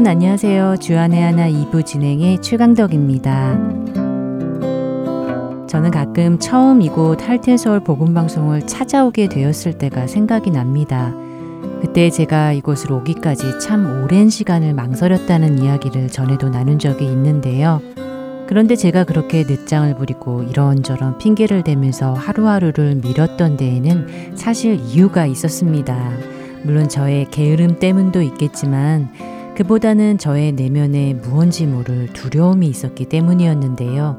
여러분 안녕하세요. 주안의 하나 2부 진행의 최강덕입니다. 저는 가끔 처음 이곳 할텐서울 복음방송을 찾아오게 되었을 때가 생각이 납니다. 그때 제가 이곳으로 오기까지 참 오랜 시간을 망설였다는 이야기를 전에도 나눈 적이 있는데요. 그런데 제가 그렇게 늦장을 부리고 이런저런 핑계를 대면서 하루하루를 미뤘던 데에는 사실 이유가 있었습니다. 물론 저의 게으름 때문도 있겠지만 그보다는 저의 내면에 무언지 모를 두려움이 있었기 때문이었는데요.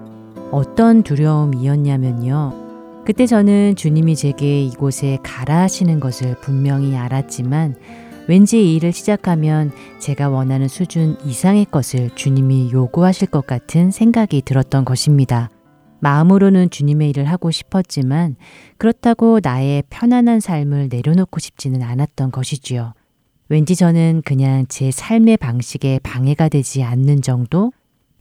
어떤 두려움이었냐면요. 그때 저는 주님이 제게 이곳에 가라 하시는 것을 분명히 알았지만 왠지 이 일을 시작하면 제가 원하는 수준 이상의 것을 주님이 요구하실 것 같은 생각이 들었던 것입니다. 마음으로는 주님의 일을 하고 싶었지만 그렇다고 나의 편안한 삶을 내려놓고 싶지는 않았던 것이지요. 왠지 저는 그냥 제 삶의 방식에 방해가 되지 않는 정도,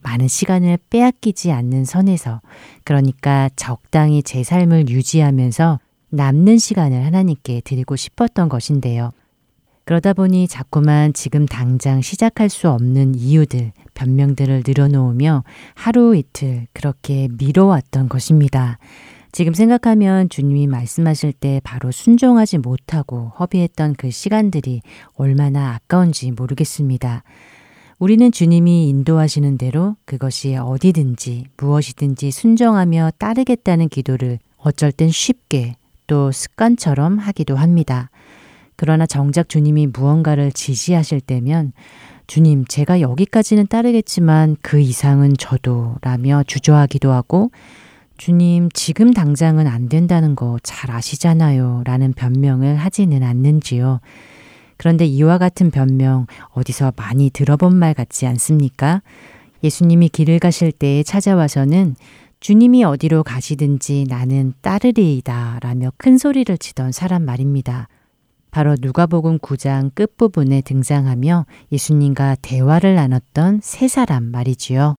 많은 시간을 빼앗기지 않는 선에서, 그러니까 적당히 제 삶을 유지하면서 남는 시간을 하나님께 드리고 싶었던 것인데요. 그러다 보니 자꾸만 지금 당장 시작할 수 없는 이유들, 변명들을 늘어놓으며 하루 이틀 그렇게 미뤄왔던 것입니다. 지금 생각하면 주님이 말씀하실 때 바로 순종하지 못하고 허비했던 그 시간들이 얼마나 아까운지 모르겠습니다. 우리는 주님이 인도하시는 대로 그것이 어디든지 무엇이든지 순종하며 따르겠다는 기도를 어쩔 땐 쉽게 또 습관처럼 하기도 합니다. 그러나 정작 주님이 무언가를 지시하실 때면 주님, 제가 여기까지는 따르겠지만 그 이상은 저도 라며 주저하기도 하고 주님, 지금 당장은 안 된다는 거 잘 아시잖아요. 라는 변명을 하지는 않는지요. 그런데 이와 같은 변명 어디서 많이 들어본 말 같지 않습니까? 예수님이 길을 가실 때에 찾아와서는 주님이 어디로 가시든지 나는 따르리이다 라며 큰 소리를 치던 사람 말입니다. 바로 누가복음 9장 끝부분에 등장하며 예수님과 대화를 나눴던 세 사람 말이지요.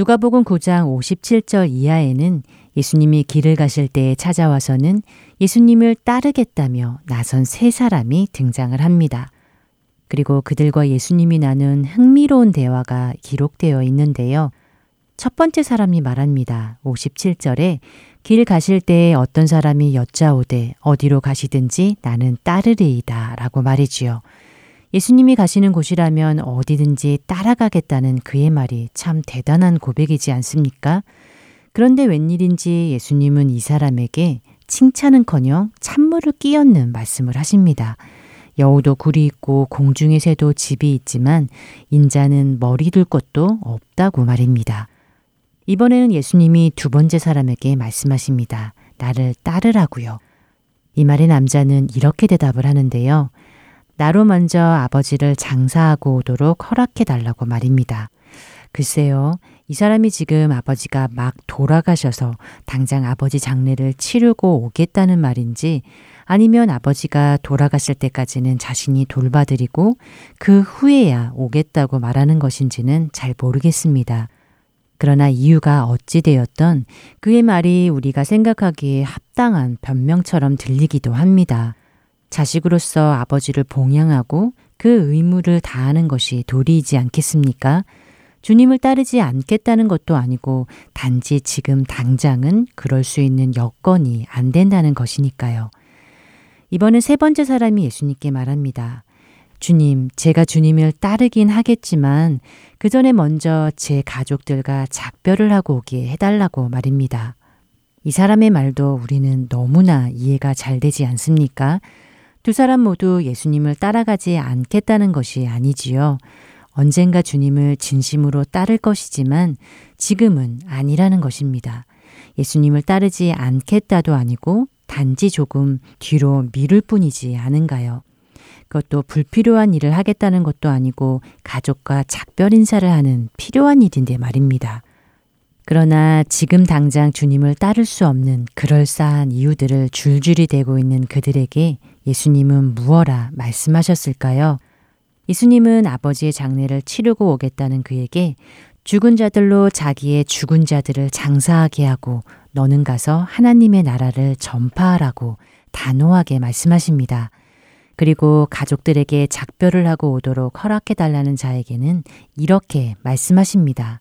누가복음 9장 57절 이하에는 예수님이 길을 가실 때에 찾아와서는 예수님을 따르겠다며 나선 세 사람이 등장을 합니다. 그리고 그들과 예수님이 나눈 흥미로운 대화가 기록되어 있는데요. 첫 번째 사람이 말합니다. 57절에 길 가실 때에 어떤 사람이 여짜오되 어디로 가시든지 나는 따르리이다 라고 말이지요. 예수님이 가시는 곳이라면 어디든지 따라가겠다는 그의 말이 참 대단한 고백이지 않습니까? 그런데 웬일인지 예수님은 이 사람에게 칭찬은 커녕 찬물을 끼얹는 말씀을 하십니다. 여우도 굴이 있고 공중의 새도 집이 있지만 인자는 머리 둘 곳도 없다고 말입니다. 이번에는 예수님이 두 번째 사람에게 말씀하십니다. 나를 따르라고요. 이 말에 남자는 이렇게 대답을 하는데요. 나로 먼저 아버지를 장사하고 오도록 허락해 달라고 말입니다. 글쎄요, 이 사람이 지금 아버지가 막 돌아가셔서 당장 아버지 장례를 치르고 오겠다는 말인지 아니면 아버지가 돌아갔을 때까지는 자신이 돌봐드리고 그 후에야 오겠다고 말하는 것인지는 잘 모르겠습니다. 그러나 이유가 어찌되었던 그의 말이 우리가 생각하기에 합당한 변명처럼 들리기도 합니다. 자식으로서 아버지를 봉양하고 그 의무를 다하는 것이 도리이지 않겠습니까? 주님을 따르지 않겠다는 것도 아니고 단지 지금 당장은 그럴 수 있는 여건이 안 된다는 것이니까요. 이번엔 세 번째 사람이 예수님께 말합니다. 주님, 제가 주님을 따르긴 하겠지만 그 전에 먼저 제 가족들과 작별을 하고 오게 해달라고 말입니다. 이 사람의 말도 우리는 너무나 이해가 잘 되지 않습니까? 두 사람 모두 예수님을 따라가지 않겠다는 것이 아니지요. 언젠가 주님을 진심으로 따를 것이지만 지금은 아니라는 것입니다. 예수님을 따르지 않겠다도 아니고 단지 조금 뒤로 미룰 뿐이지 않은가요? 그것도 불필요한 일을 하겠다는 것도 아니고 가족과 작별 인사를 하는 필요한 일인데 말입니다. 그러나 지금 당장 주님을 따를 수 없는 그럴싸한 이유들을 줄줄이 대고 있는 그들에게 예수님은 무어라 말씀하셨을까요? 예수님은 아버지의 장례를 치르고 오겠다는 그에게 죽은 자들로 자기의 죽은 자들을 장사하게 하고 너는 가서 하나님의 나라를 전파하라고 단호하게 말씀하십니다. 그리고 가족들에게 작별을 하고 오도록 허락해 달라는 자에게는 이렇게 말씀하십니다.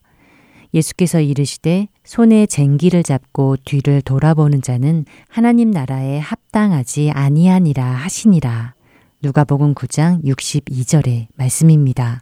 예수께서 이르시되 손에 쟁기를 잡고 뒤를 돌아보는 자는 하나님 나라에 합당하지 아니하니라 하시니라. 누가복음 9장 62절의 말씀입니다.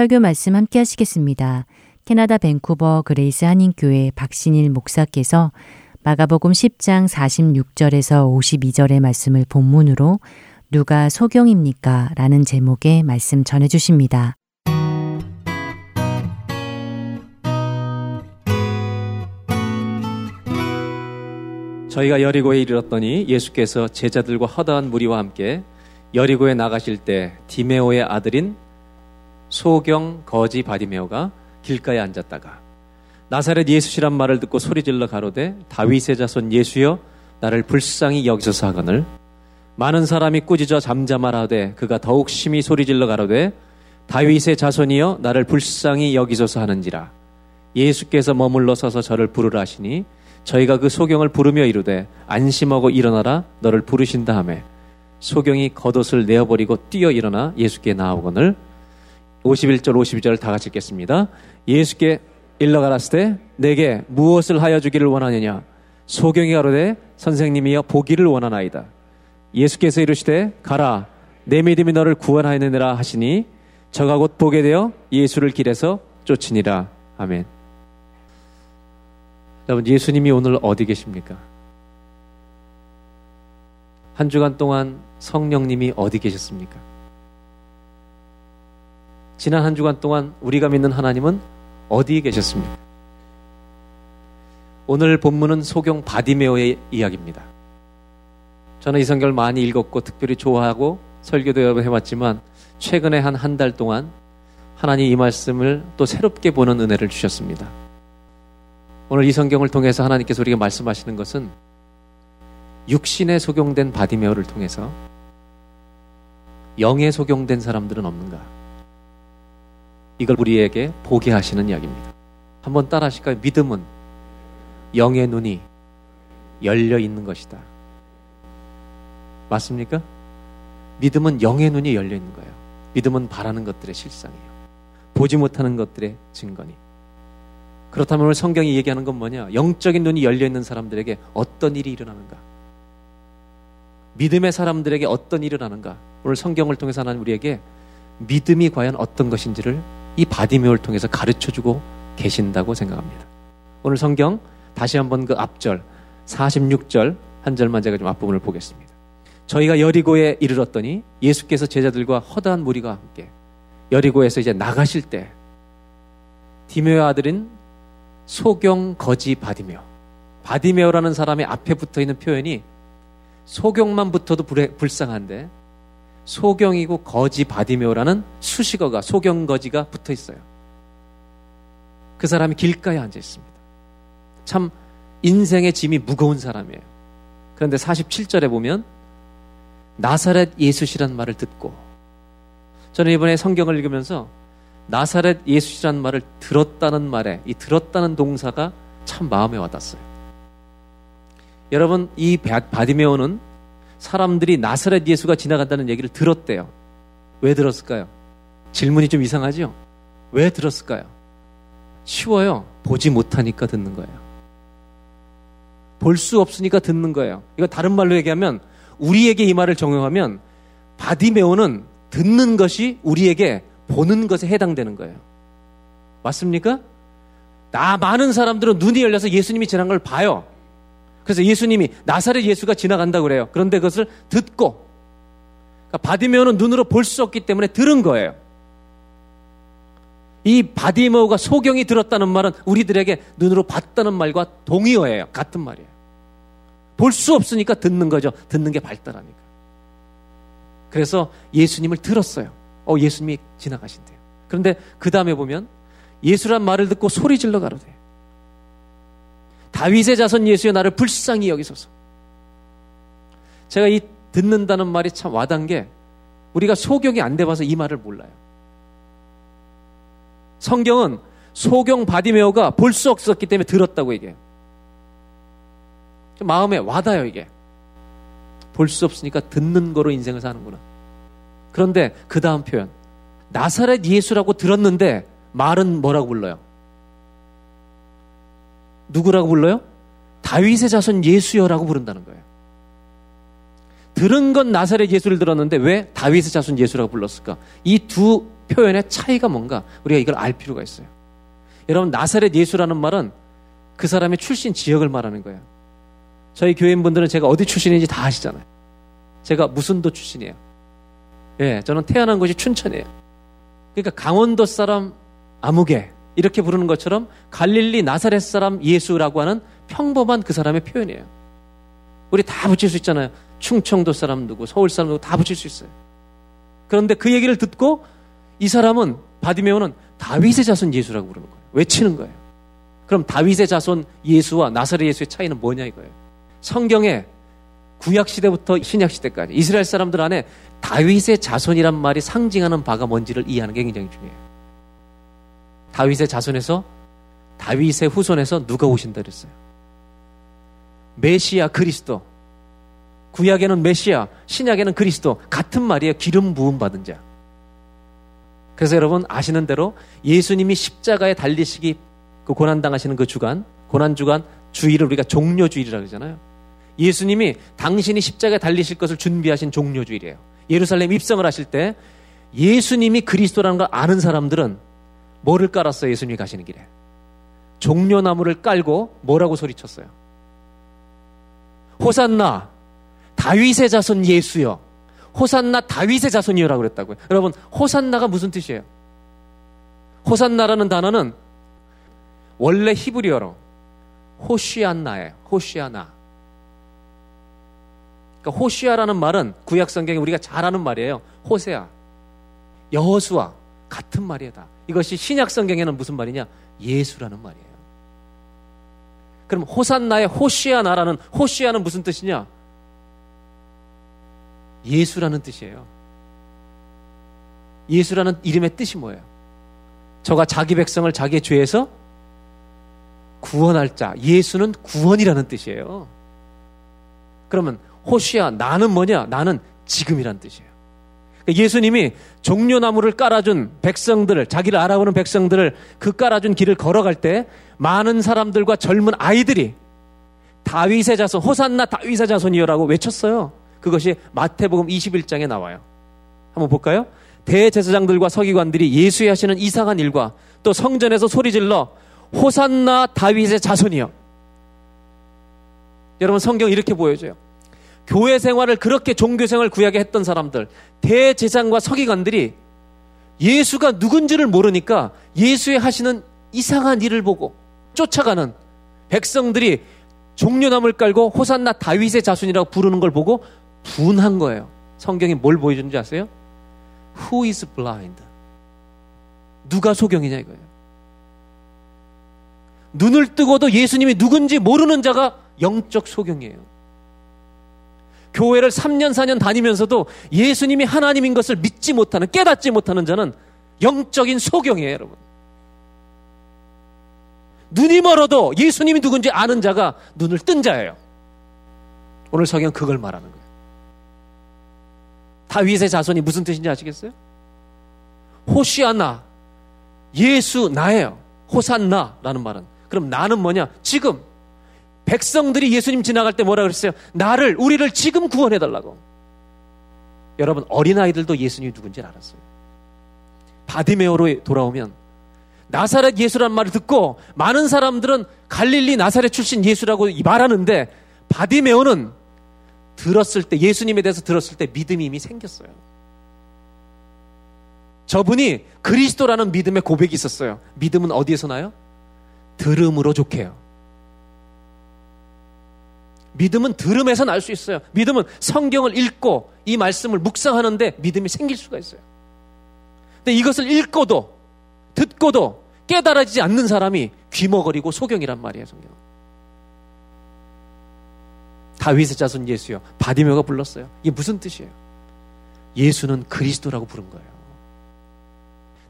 설교 말씀 함께 하시겠습니다. 캐나다 밴쿠버 그레이스 한인교회 박신일 목사께서 마가복음 10장 46절에서 52절의 말씀을 본문으로 누가 소경입니까? 라는 제목의 말씀 전해 주십니다. 저희가 여리고에 이르렀더니 예수께서 제자들과 허다한 무리와 함께 여리고에 나가실 때 디메오의 아들인 소경 거지 바디메오가 길가에 앉았다가 나사렛 예수시란 말을 듣고 소리질러 가로되 다윗의 자손 예수여 나를 불쌍히 여기소서 하거늘 많은 사람이 꾸짖어 잠잠하라되 그가 더욱 심히 소리질러 가로되 다윗의 자손이여 나를 불쌍히 여기소서 하는지라. 예수께서 머물러 서서 저를 부르라 하시니 저희가 그 소경을 부르며 이르되 안심하고 일어나라 너를 부르신다 하매 소경이 겉옷을 내어버리고 뛰어 일어나 예수께 나오거늘 51절 52절 다 같이 읽겠습니다. 예수께 일러 가라스 때 내게 무엇을 하여 주기를 원하느냐 소경이 가로되 선생님이여 보기를 원하나이다. 예수께서 이르시되 가라 내 믿음이 너를 구원하였느니라 하시니 저가 곧 보게 되어 예수를 길에서 쫓으니라. 아멘. 여러분, 예수님이 오늘 어디 계십니까? 한 주간 동안 성령님이 어디 계셨습니까? 지난 한 주간 동안 우리가 믿는 하나님은 어디에 계셨습니까? 오늘 본문은 소경 바디메오의 이야기입니다. 저는 이 성경을 많이 읽었고 특별히 좋아하고 설교도 여러 번 해왔지만 최근에 한 한 달 동안 하나님 이 말씀을 또 새롭게 보는 은혜를 주셨습니다. 오늘 이 성경을 통해서 하나님께서 우리에게 말씀하시는 것은 육신에 속용된 바디메어를 통해서 영에 속용된 사람들은 없는가? 이걸 우리에게 보게 하시는 이야기입니다. 한번 따라 하실까요? 믿음은 영의 눈이 열려 있는 것이다. 맞습니까? 믿음은 영의 눈이 열려 있는 거예요. 믿음은 바라는 것들의 실상이에요. 보지 못하는 것들의 증거니. 그렇다면 오늘 성경이 얘기하는 건 뭐냐? 영적인 눈이 열려 있는 사람들에게 어떤 일이 일어나는가? 믿음의 사람들에게 어떤 일이 일어나는가? 오늘 성경을 통해서 하나님 우리에게 믿음이 과연 어떤 것인지를 이 바디메오를 통해서 가르쳐 주고 계신다고 생각합니다. 오늘 성경 다시 한번 그 앞절 46절 한 절만 제가 좀 앞부분을 보겠습니다. 저희가 여리고에 이르렀더니 예수께서 제자들과 허다한 무리가 함께 여리고에서 이제 나가실 때 디메오 아들인 소경 거지 바디메오. 바디메오라는 사람의 앞에 붙어 있는 표현이 소경만 붙어도 불쌍한데 소경이고 거지 바디메오라는 수식어가 소경 거지가 붙어 있어요. 그 사람이 길가에 앉아 있습니다. 참 인생의 짐이 무거운 사람이에요. 그런데 47절에 보면 나사렛 예수시란 말을 듣고 저는 이번에 성경을 읽으면서 나사렛 예수시라는 말을 들었다는 말에 이 들었다는 동사가 참 마음에 와닿았어요. 여러분 이 바디메오는 사람들이 나사렛 예수가 지나간다는 얘기를 들었대요. 왜 들었을까요? 질문이 좀 이상하죠? 왜 들었을까요? 쉬워요. 보지 못하니까 듣는 거예요. 볼 수 없으니까 듣는 거예요. 이거 다른 말로 얘기하면 우리에게 이 말을 적용하면 바디메오는 듣는 것이 우리에게 보는 것에 해당되는 거예요. 맞습니까? 나 많은 사람들은 눈이 열려서 예수님이 지난 걸 봐요. 그래서 예수님이 나사렛 예수가 지나간다 그래요. 그런데 그것을 듣고 그러니까 바디메오는 눈으로 볼 수 없기 때문에 들은 거예요. 이 바디메오가 소경이 들었다는 말은 우리들에게 눈으로 봤다는 말과 동의어예요. 같은 말이에요. 볼 수 없으니까 듣는 거죠. 듣는 게 발달하니까. 그래서 예수님을 들었어요. 어, 예수님이 지나가신대요. 그런데 그 다음에 보면 예수란 말을 듣고 소리 질러 가로되 다윗의 자손 예수의 나를 불쌍히 여기소서. 제가 이 듣는다는 말이 참 와닿은 게 우리가 소경이 안 돼봐서 이 말을 몰라요. 성경은 소경 바디메오가 볼 수 없었기 때문에 들었다고 얘기해요. 마음에 와닿아요, 이게. 볼 수 없으니까 듣는 거로 인생을 사는구나. 그런데 그 다음 표현. 나사렛 예수라고 들었는데 말은 뭐라고 불러요? 누구라고 불러요? 다윗의 자손 예수여라고 부른다는 거예요. 들은 건 나사렛 예수를 들었는데 왜 다윗의 자손 예수라고 불렀을까? 이 두 표현의 차이가 뭔가 우리가 이걸 알 필요가 있어요. 여러분 나사렛 예수라는 말은 그 사람의 출신 지역을 말하는 거예요. 저희 교인분들은 제가 어디 출신인지 다 아시잖아요. 제가 무슨도 출신이에요. 예, 저는 태어난 곳이 춘천이에요. 그러니까 강원도 사람 아무개 이렇게 부르는 것처럼 갈릴리 나사렛 사람 예수라고 하는 평범한 그 사람의 표현이에요. 우리 다 붙일 수 있잖아요. 충청도 사람 누구, 서울 사람 누구 다 붙일 수 있어요. 그런데 그 얘기를 듣고 이 사람은 바디메오는 다윗의 자손 예수라고 부르는 거예요. 외치는 거예요. 그럼 다윗의 자손 예수와 나사렛 예수의 차이는 뭐냐 이거예요. 성경에 구약 시대부터 신약 시대까지 이스라엘 사람들 안에 다윗의 자손이란 말이 상징하는 바가 뭔지를 이해하는 게 굉장히 중요해요. 다윗의 자손에서 다윗의 후손에서 누가 오신다 그랬어요? 메시아 그리스도. 구약에는 메시아, 신약에는 그리스도 같은 말이에요. 기름 부음 받은 자. 그래서 여러분 아시는 대로 예수님이 십자가에 달리시기 그 고난 당하시는 그 주간, 고난 주간 주일을 우리가 종료 주일이라 고 그러잖아요. 예수님이 당신이 십자가에 달리실 것을 준비하신 종료 주일이에요. 예루살렘 입성을 하실 때 예수님이 그리스도라는 걸 아는 사람들은 뭐를 깔았어요? 예수님이 가시는 길에. 종려나무를 깔고 뭐라고 소리쳤어요? 호산나 다윗의 자손 예수여. 호산나 다윗의 자손이여라고 그랬다고요. 여러분, 호산나가 무슨 뜻이에요? 호산나라는 단어는 원래 히브리어로 호시안나예요. 호시아나. 그러니까 호시아라는 말은 구약 성경에 우리가 잘 아는 말이에요. 호세아, 여호수아 같은 말이다. 이것이 신약 성경에는 무슨 말이냐? 예수라는 말이에요. 그럼 호산나의 호시아나라는 호시아는 무슨 뜻이냐? 예수라는 뜻이에요. 예수라는 이름의 뜻이 뭐예요? 저가 자기 백성을 자기의 죄에서 구원할 자. 예수는 구원이라는 뜻이에요. 그러면 호시아 나는 뭐냐? 나는 지금이란 뜻이에요. 그러니까 예수님이 종려나무를 깔아준 백성들을 자기를 알아보는 백성들을 그 깔아준 길을 걸어갈 때 많은 사람들과 젊은 아이들이 다윗의 자손 호산나 다윗의 자손이여라고 외쳤어요. 그것이 마태복음 21장에 나와요. 한번 볼까요? 대제사장들과 서기관들이 예수의 하시는 이상한 일과 또 성전에서 소리질러 호산나 다윗의 자손이요. 여러분 성경 이렇게 보여줘요. 교회 생활을 그렇게 종교 생활을 구약에 했던 사람들, 대제사장과 서기관들이 예수가 누군지를 모르니까 예수의 하시는 이상한 일을 보고 쫓아가는 백성들이 종려나무를 깔고 호산나 다윗의 자손이라고 부르는 걸 보고 분한 거예요. 성경이 뭘 보여주는지 아세요? Who is blind? 누가 소경이냐 이거예요. 눈을 뜨고도 예수님이 누군지 모르는 자가 영적 소경이에요. 교회를 3년, 4년 다니면서도 예수님이 하나님인 것을 믿지 못하는, 깨닫지 못하는 자는 영적인 소경이에요, 여러분. 눈이 멀어도 예수님이 누군지 아는 자가 눈을 뜬 자예요. 오늘 성경 그걸 말하는 거예요. 다윗의 자손이 무슨 뜻인지 아시겠어요? 호시아나, 예수 나예요. 호산나라는 말은. 그럼 나는 뭐냐? 지금 백성들이 예수님 지나갈 때 뭐라 그랬어요? 나를, 우리를 지금 구원해달라고. 여러분, 어린아이들도 예수님이 누군지 알았어요. 바디메오로 돌아오면 나사렛 예수란 말을 듣고 많은 사람들은 갈릴리 나사렛 출신 예수라고 말하는데 바디메오는 들었을 때 예수님에 대해서 들었을 때 믿음이 이미 생겼어요. 저분이 그리스도라는 믿음의 고백이 있었어요. 믿음은 어디에서 나요? 들음으로 좋게요. 믿음은 들음에서 날 수 있어요. 믿음은 성경을 읽고 이 말씀을 묵상하는데 믿음이 생길 수가 있어요. 근데 이것을 읽고도 듣고도 깨달아지지 않는 사람이 귀머거리고 소경이란 말이에요, 성경. 다윗의 자손 예수요. 바디메오가 불렀어요. 이게 무슨 뜻이에요? 예수는 그리스도라고 부른 거예요.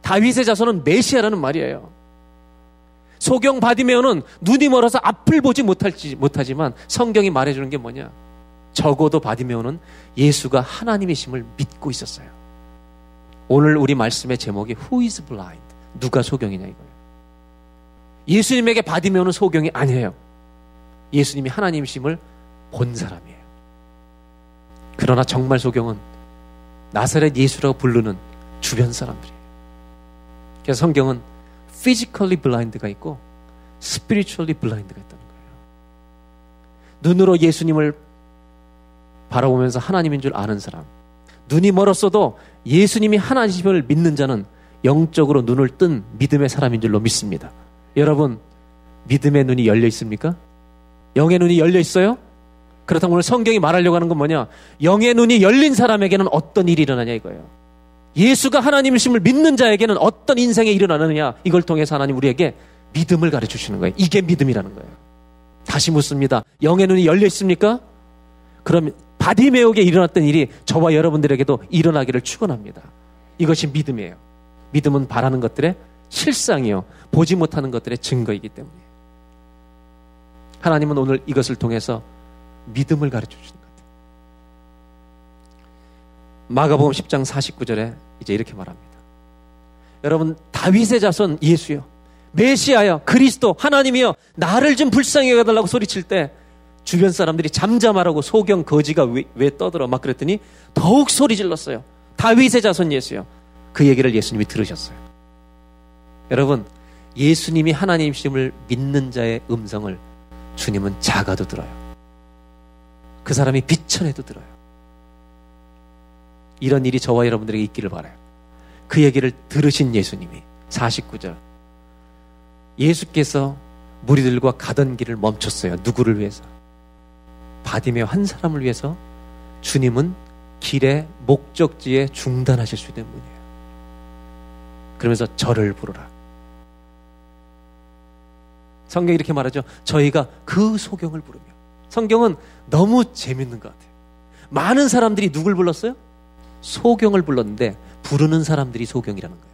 다윗의 자손은 메시아라는 말이에요. 소경 바디메오는 눈이 멀어서 앞을 보지 못할지 못하지만 성경이 말해주는 게 뭐냐? 적어도 바디메오는 예수가 하나님이심을 믿고 있었어요. 오늘 우리 말씀의 제목이 Who is blind? 누가 소경이냐 이거예요. 예수님에게 바디메오는 소경이 아니에요. 예수님이 하나님이심을 본 사람이에요. 그러나 정말 소경은 나사렛 예수라고 부르는 주변 사람들이에요. 그래서 성경은 physically blind가 있고 spiritually blind가 있다는 거예요. 눈으로 예수님을 바라보면서 하나님인 줄 아는 사람. 눈이 멀었어도 예수님이 하나님을 믿는 자는 영적으로 눈을 뜬 믿음의 사람인 줄로 믿습니다. 여러분, 믿음의 눈이 열려 있습니까? 영의 눈이 열려 있어요? 그렇다면 오늘 성경이 말하려고 하는 건 뭐냐? 영의 눈이 열린 사람에게는 어떤 일이 일어나냐 이거예요. 예수가 하나님이심을 믿는 자에게는 어떤 인생에 일어나느냐 이걸 통해서 하나님 우리에게 믿음을 가르쳐 주시는 거예요. 이게 믿음이라는 거예요. 다시 묻습니다. 영의 눈이 열려 있습니까? 그럼 바디메옥에 일어났던 일이 저와 여러분들에게도 일어나기를 축원합니다. 이것이 믿음이에요. 믿음은 바라는 것들의 실상이요. 보지 못하는 것들의 증거이기 때문에. 하나님은 오늘 이것을 통해서 믿음을 가르쳐 같아요. 마가복음 10장 49절에 이제 이렇게 말합니다. 여러분 다윗의 자손 예수요. 메시아여 그리스도 하나님이여 나를 좀 불쌍히 여겨달라고 소리칠 때 주변 사람들이 잠잠하라고 소경 거지가 왜, 왜 떠들어 막 그랬더니 더욱 소리 질렀어요. 다윗의 자손 예수요. 그 얘기를 예수님이 들으셨어요. 여러분 예수님이 하나님심을 믿는 자의 음성을 주님은 작아도 들어요. 그 사람이 비천해도 들어요. 이런 일이 저와 여러분들에게 있기를 바라요. 그 얘기를 들으신 예수님이 49절 예수께서 무리들과 가던 길을 멈췄어요. 누구를 위해서? 바디메어 한 사람을 위해서 주님은 길의 목적지에 중단하실 수 있는 분이에요. 그러면서 저를 부르라. 성경이 이렇게 말하죠. 저희가 그 소경을 부르며. 성경은 너무 재밌는 것 같아요. 많은 사람들이 누굴 불렀어요? 소경을 불렀는데 부르는 사람들이 소경이라는 거예요.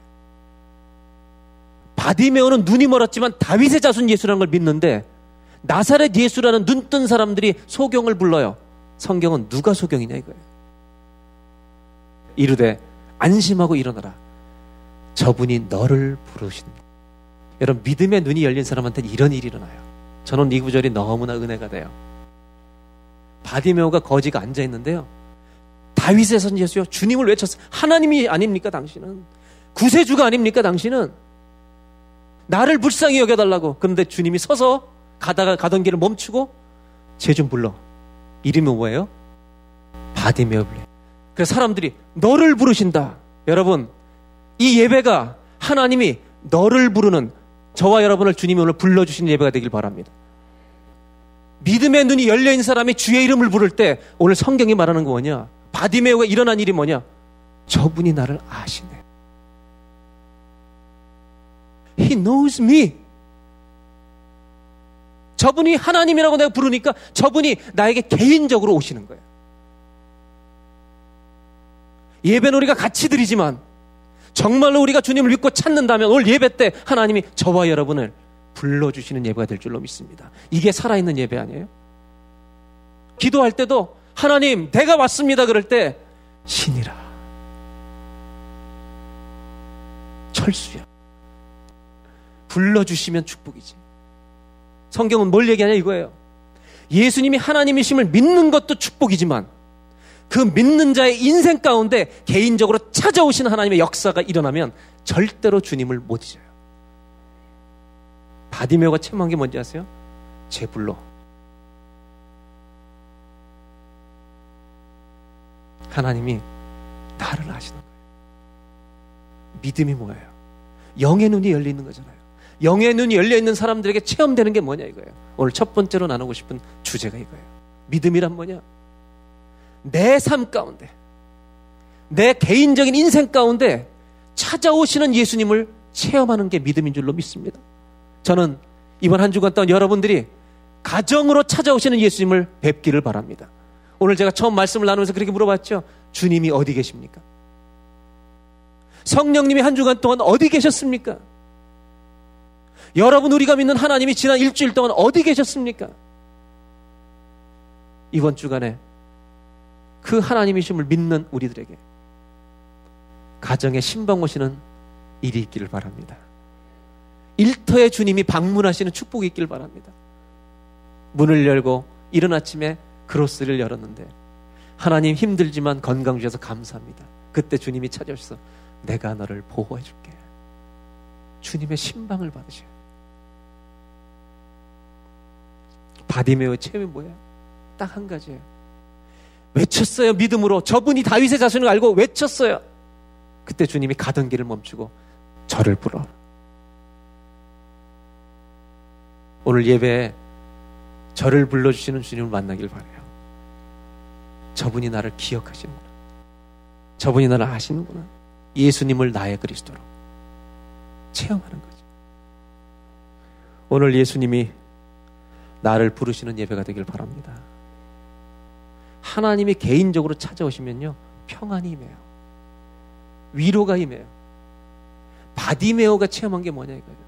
바디메오는 눈이 멀었지만 다윗의 자손 예수라는 걸 믿는데 나사렛 예수라는 눈 뜬 사람들이 소경을 불러요. 성경은 누가 소경이냐 이거예요. 이르되 안심하고 일어나라. 저분이 너를 부르신다. 여러분 믿음의 눈이 열린 사람한테는 이런 일이 일어나요. 저는 이 구절이 너무나 은혜가 돼요. 바디메오가 거지가 앉아 있는데요. 다윗의 선 예수요. 주님을 외쳤어요. 하나님이 아닙니까 당신은? 구세주가 아닙니까 당신은? 나를 불쌍히 여겨달라고. 그런데 주님이 서서 가다가 가던 길을 멈추고 제 좀 불러. 이름이 뭐예요? 바디메오 불러. 그래서 사람들이 너를 부르신다. 여러분 이 예배가 하나님이 너를 부르는 저와 여러분을 주님이 오늘 불러주신 예배가 되길 바랍니다. 믿음의 눈이 열려있는 사람이 주의 이름을 부를 때 오늘 성경이 말하는 거 뭐냐? 바디메오가 일어난 일이 뭐냐? 저분이 나를 아시네. He knows me. 저분이 하나님이라고 내가 부르니까 저분이 나에게 개인적으로 오시는 거예요. 예배는 우리가 같이 드리지만 정말로 우리가 주님을 믿고 찾는다면 오늘 예배 때 하나님이 저와 여러분을 불러주시는 예배가 될 줄로 믿습니다. 이게 살아있는 예배 아니에요? 기도할 때도 하나님, 내가 왔습니다. 그럴 때 신이라. 철수야. 불러주시면 축복이지. 성경은 뭘 얘기하냐 이거예요. 예수님이 하나님이심을 믿는 것도 축복이지만 그 믿는 자의 인생 가운데 개인적으로 찾아오신 하나님의 역사가 일어나면 절대로 주님을 못 잊어요. 바디메오가 체험한 게 뭔지 아세요? 제불로. 하나님이 나를 아시는 거예요. 믿음이 뭐예요? 영의 눈이 열리는 거잖아요. 영의 눈이 열려 있는 사람들에게 체험되는 게 뭐냐 이거예요. 오늘 첫 번째로 나누고 싶은 주제가 이거예요. 믿음이란 뭐냐? 내 삶 가운데, 내 개인적인 인생 가운데 찾아오시는 예수님을 체험하는 게 믿음인 줄로 믿습니다. 저는 이번 한 주간 동안 여러분들이 가정으로 찾아오시는 예수님을 뵙기를 바랍니다. 오늘 제가 처음 말씀을 나누면서 그렇게 물어봤죠. 주님이 어디 계십니까? 성령님이 한 주간 동안 어디 계셨습니까? 여러분 우리가 믿는 하나님이 지난 일주일 동안 어디 계셨습니까? 이번 주간에 그 하나님이심을 믿는 우리들에게 가정에 신방 오시는 일이 있기를 바랍니다. 일터에 주님이 방문하시는 축복이 있기를 바랍니다. 문을 열고 이른 아침에 그로스를 열었는데 하나님 힘들지만 건강 주셔서 감사합니다. 그때 주님이 찾아오셔서 내가 너를 보호해 줄게. 주님의 신방을 받으셔요. 바디메오의 체험이 뭐예요? 딱한 가지예요. 외쳤어요. 믿음으로. 저분이 다윗의 자손을 알고 외쳤어요. 그때 주님이 가던 길을 멈추고 저를 불러. 오늘 예배에 저를 불러주시는 주님을 만나길 바래요. 저분이 나를 기억하시는구나. 저분이 나를 아시는구나. 예수님을 나의 그리스도로 체험하는 거죠. 오늘 예수님이 나를 부르시는 예배가 되길 바랍니다. 하나님이 개인적으로 찾아오시면요, 평안이 임해요. 위로가 임해요. 바디매오가 체험한 게 뭐냐 이거예요.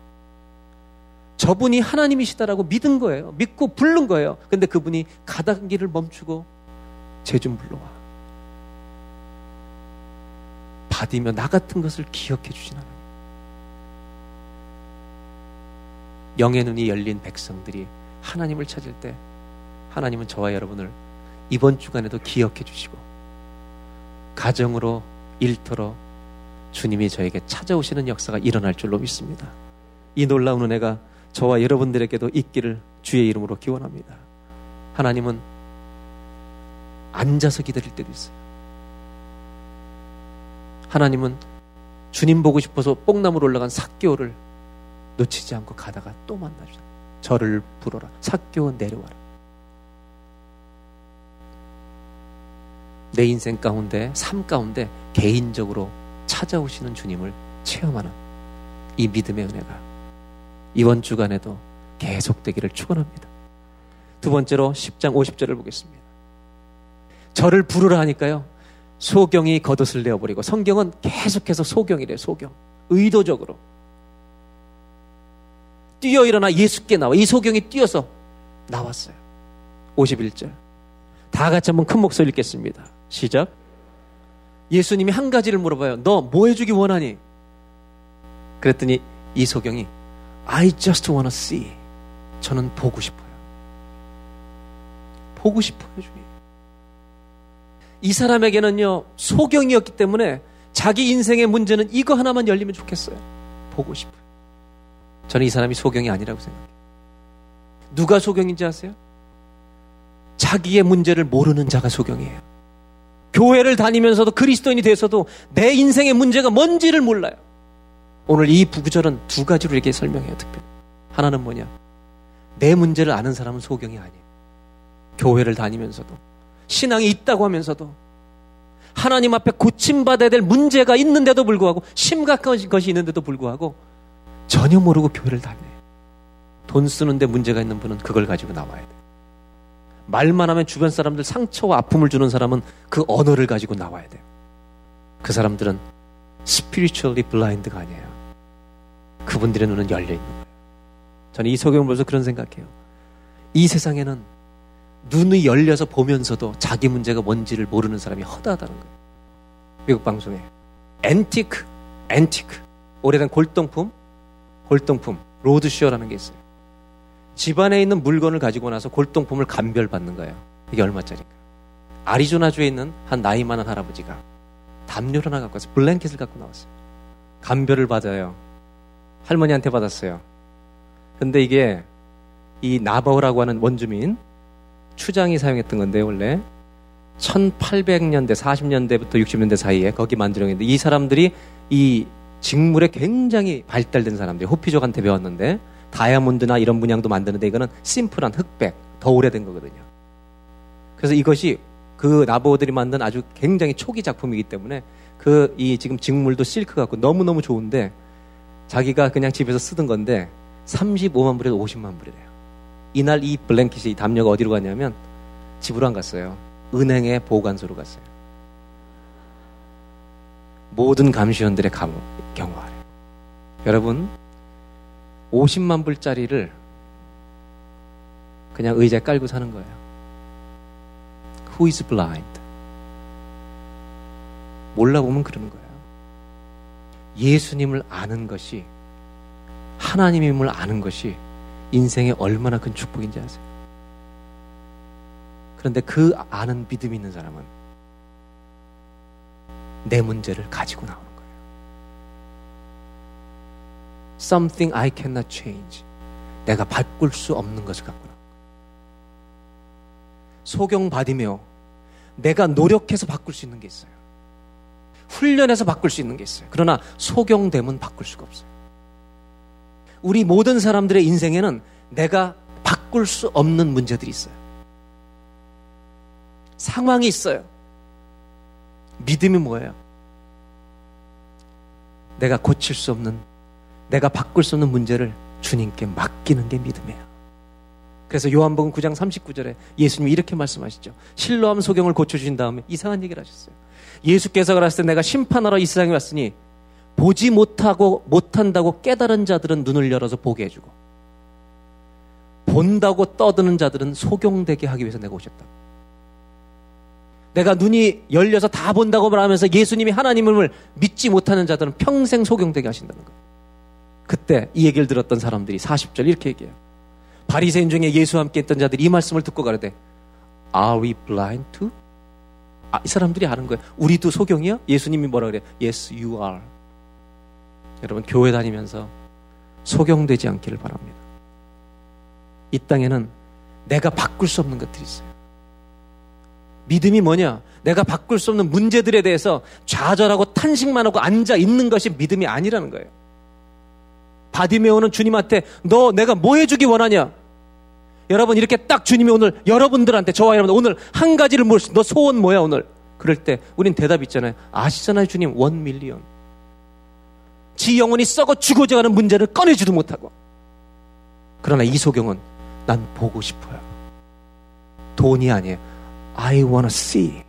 저분이 하나님이시다라고 믿은 거예요. 믿고 부른 거예요. 근데 그분이 가던 길을 멈추고 쟤 좀 불러와. 바디매오 나 같은 것을 기억해 주신 하나님. 영의 눈이 열린 백성들이 하나님을 찾을 때 하나님은 저와 여러분을 이번 주간에도 기억해 주시고 가정으로 일터로 주님이 저에게 찾아오시는 역사가 일어날 줄로 믿습니다. 이 놀라운 은혜가 저와 여러분들에게도 있기를 주의 이름으로 기원합니다. 하나님은 앉아서 기다릴 때도 있어요. 하나님은 주님 보고 싶어서 뽕나무로 올라간 삭교를 놓치지 않고 가다가 또 만나주자. 저를 부르라. 삭교 내려와라. 내 인생 가운데, 삶 가운데 개인적으로 찾아오시는 주님을 체험하는 이 믿음의 은혜가 이번 주간에도 계속되기를 축원합니다. 두 번째로 10장 50절을 보겠습니다. 저를 부르라 하니까요. 소경이 겉옷을 내어버리고 성경은 계속해서 소경이래요. 소경. 의도적으로. 뛰어 일어나 예수께 나와. 이 소경이 뛰어서 나왔어요. 51절. 다 같이 한번 큰 목소리 읽겠습니다. 시작. 예수님이 한 가지를 물어봐요. 너 뭐 해주기 원하니? 그랬더니 이 소경이 I just wanna see. 저는 보고 싶어요. 보고 싶어요, 주님. 이 사람에게는요, 소경이었기 때문에 자기 인생의 문제는 이거 하나만 열리면 좋겠어요. 보고 싶어요. 저는 이 사람이 소경이 아니라고 생각해요. 누가 소경인지 아세요? 자기의 문제를 모르는 자가 소경이에요. 교회를 다니면서도 그리스도인이 돼서도 내 인생의 문제가 뭔지를 몰라요. 오늘 이 부구절은 두 가지로 이렇게 설명해요, 특별히. 하나는 뭐냐? 내 문제를 아는 사람은 소경이 아니에요. 교회를 다니면서도 신앙이 있다고 하면서도 하나님 앞에 고침받아야 될 문제가 있는데도 불구하고 심각한 것이 있는데도 불구하고 전혀 모르고 교회를 다녀요. 돈 쓰는데 문제가 있는 분은 그걸 가지고 나와야 돼. 말만 하면 주변 사람들 상처와 아픔을 주는 사람은 그 언어를 가지고 나와야 돼요. 그 사람들은 spiritually blind가 아니에요. 그분들의 눈은 열려 있는 거예요. 저는 이 소경을 보면서 그런 생각해요. 이 세상에는 눈이 열려서 보면서도 자기 문제가 뭔지를 모르는 사람이 허다하다는 거예요. 미국 방송에. Antique, antique. 오래된 골동품, 골동품, Roadshow라는 게 있어요. 집안에 있는 물건을 가지고 나서 골동품을 감별받는 거예요. 이게 얼마짜리인가. 아리조나주에 있는 한 나이 많은 할아버지가 담요를 하나 갖고 와서 blanket을 갖고 나왔어요. 감별을 받아요. 할머니한테 받았어요. 근데 이게 이 나바오라고 하는 원주민 추장이 사용했던 건데 원래 1800년대, 40년대부터 60년대 사이에 거기 만들어냈는데 이 사람들이 이 직물에 굉장히 발달된 사람들이 호피족한테 배웠는데 다이아몬드나 이런 문양도 만드는데 이거는 심플한 흑백, 더 오래된 거거든요. 그래서 이것이 그 나보들이 만든 아주 굉장히 초기 작품이기 때문에 그 이 지금 직물도 실크 같고 너무 너무 좋은데 자기가 그냥 집에서 쓰던 건데 35만 불에서 50만 불이래요. 이날 이 블랭킷이 이 담요가 어디로 갔냐면 집으로 안 갔어요. 은행의 보관소로 갔어요. 모든 감시원들의 경호하래. 여러분, 50만 불짜리를 그냥 의자에 깔고 사는 거예요. Who is blind? 몰라보면 그러는 거예요. 예수님을 아는 것이 하나님임을 아는 것이 인생에 얼마나 큰 축복인지 아세요? 그런데 그 아는 믿음이 있는 사람은 내 문제를 가지고 나오는 거예요. Something I cannot change. 내가 바꿀 수 없는 것을 갖고 나온 거예요. 소경 바디메오. 내가 노력해서 바꿀 수 있는 게 있어요. 훈련해서 바꿀 수 있는 게 있어요. 그러나 소경됨은 바꿀 수가 없어요. 우리 모든 사람들의 인생에는 내가 바꿀 수 없는 문제들이 있어요. 상황이 있어요. 믿음이 뭐예요? 내가 고칠 수 없는, 내가 바꿀 수 없는 문제를 주님께 맡기는 게 믿음이에요. 그래서 요한복음 9장 39절에 예수님이 이렇게 말씀하시죠. 실로암 소경을 고쳐주신 다음에 이상한 얘기를 하셨어요. 예수께서 그랬을 때 내가 심판하러 이 세상에 왔으니 보지 못하고 못한다고 깨달은 자들은 눈을 열어서 보게 해주고 본다고 떠드는 자들은 소경되게 하기 위해서 내가 오셨다. 내가 눈이 열려서 다 본다고 말하면서 예수님이 하나님을 믿지 못하는 자들은 평생 소경되게 하신다는 거예요. 그때 이 얘기를 들었던 사람들이 40절 이렇게 얘기해요. 바리새인 중에 예수와 함께 했던 자들이 이 말씀을 듣고 가르되 Are we blind too? 아, 이 사람들이 아는 거예요. 우리도 소경이야? 예수님이 뭐라 그래? Yes, you are. 여러분 교회 다니면서 소경되지 않기를 바랍니다. 이 땅에는 내가 바꿀 수 없는 것들이 있어요. 믿음이 뭐냐? 내가 바꿀 수 없는 문제들에 대해서 좌절하고 탄식만 하고 앉아 있는 것이 믿음이 아니라는 거예요. 바디메오는 주님한테 너 내가 뭐 해주기 원하냐? 여러분 이렇게 딱 주님이 오늘 여러분들한테 저와 여러분 오늘 한 가지를 물으시 너 소원 뭐야 오늘? 그럴 때 우린 대답 있잖아요. 아시잖아요 주님 원 밀리언. 지 영혼이 썩어 죽어져 가는 문제를 꺼내지도 못하고. 그러나 이소경은 난 보고 싶어요. 돈이 아니에요. I wanna see.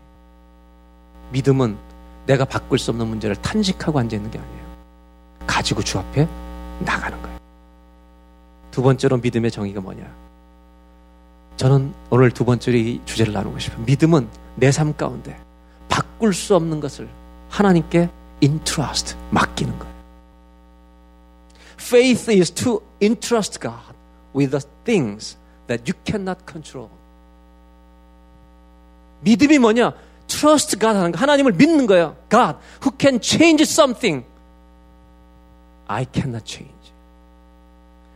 믿음은 내가 바꿀 수 없는 문제를 탄식하고 앉아있는 게 아니에요. 가지고 주 앞에 나가는 거예요. 두 번째로 믿음의 정의가 뭐냐? 저는 오늘 두 번째로 이 주제를 나누고 싶어요. 믿음은 내 삶 가운데 바꿀 수 없는 것을 하나님께 entrust, 맡기는 거예요. Faith is to entrust God with the things that you cannot control. 믿음이 뭐냐? Trust God 하는 거. 하나님을 믿는 거예요. God, who can change something I cannot change.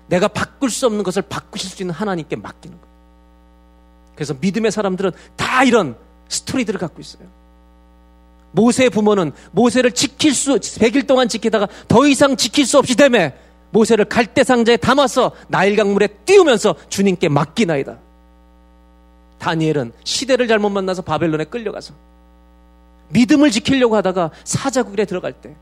내가 바꿀 수 없는 것을 바꾸실 수 있는 하나님께 맡기는 거예요. 그래서 믿음의 사람들은 다 이런 스토리들을 갖고 있어요. 모세의 부모는 모세를 지킬 수, 100일 동안 지키다가 더 이상 지킬 수 없이 되매 모세를 갈대 상자에 담아서 나일 강물에 띄우면서 주님께 맡기나이다. 다니엘은 시대를 잘못 만나서 바벨론에 끌려가서 믿음을 지키려고 하다가 사자굴에 들어갈 때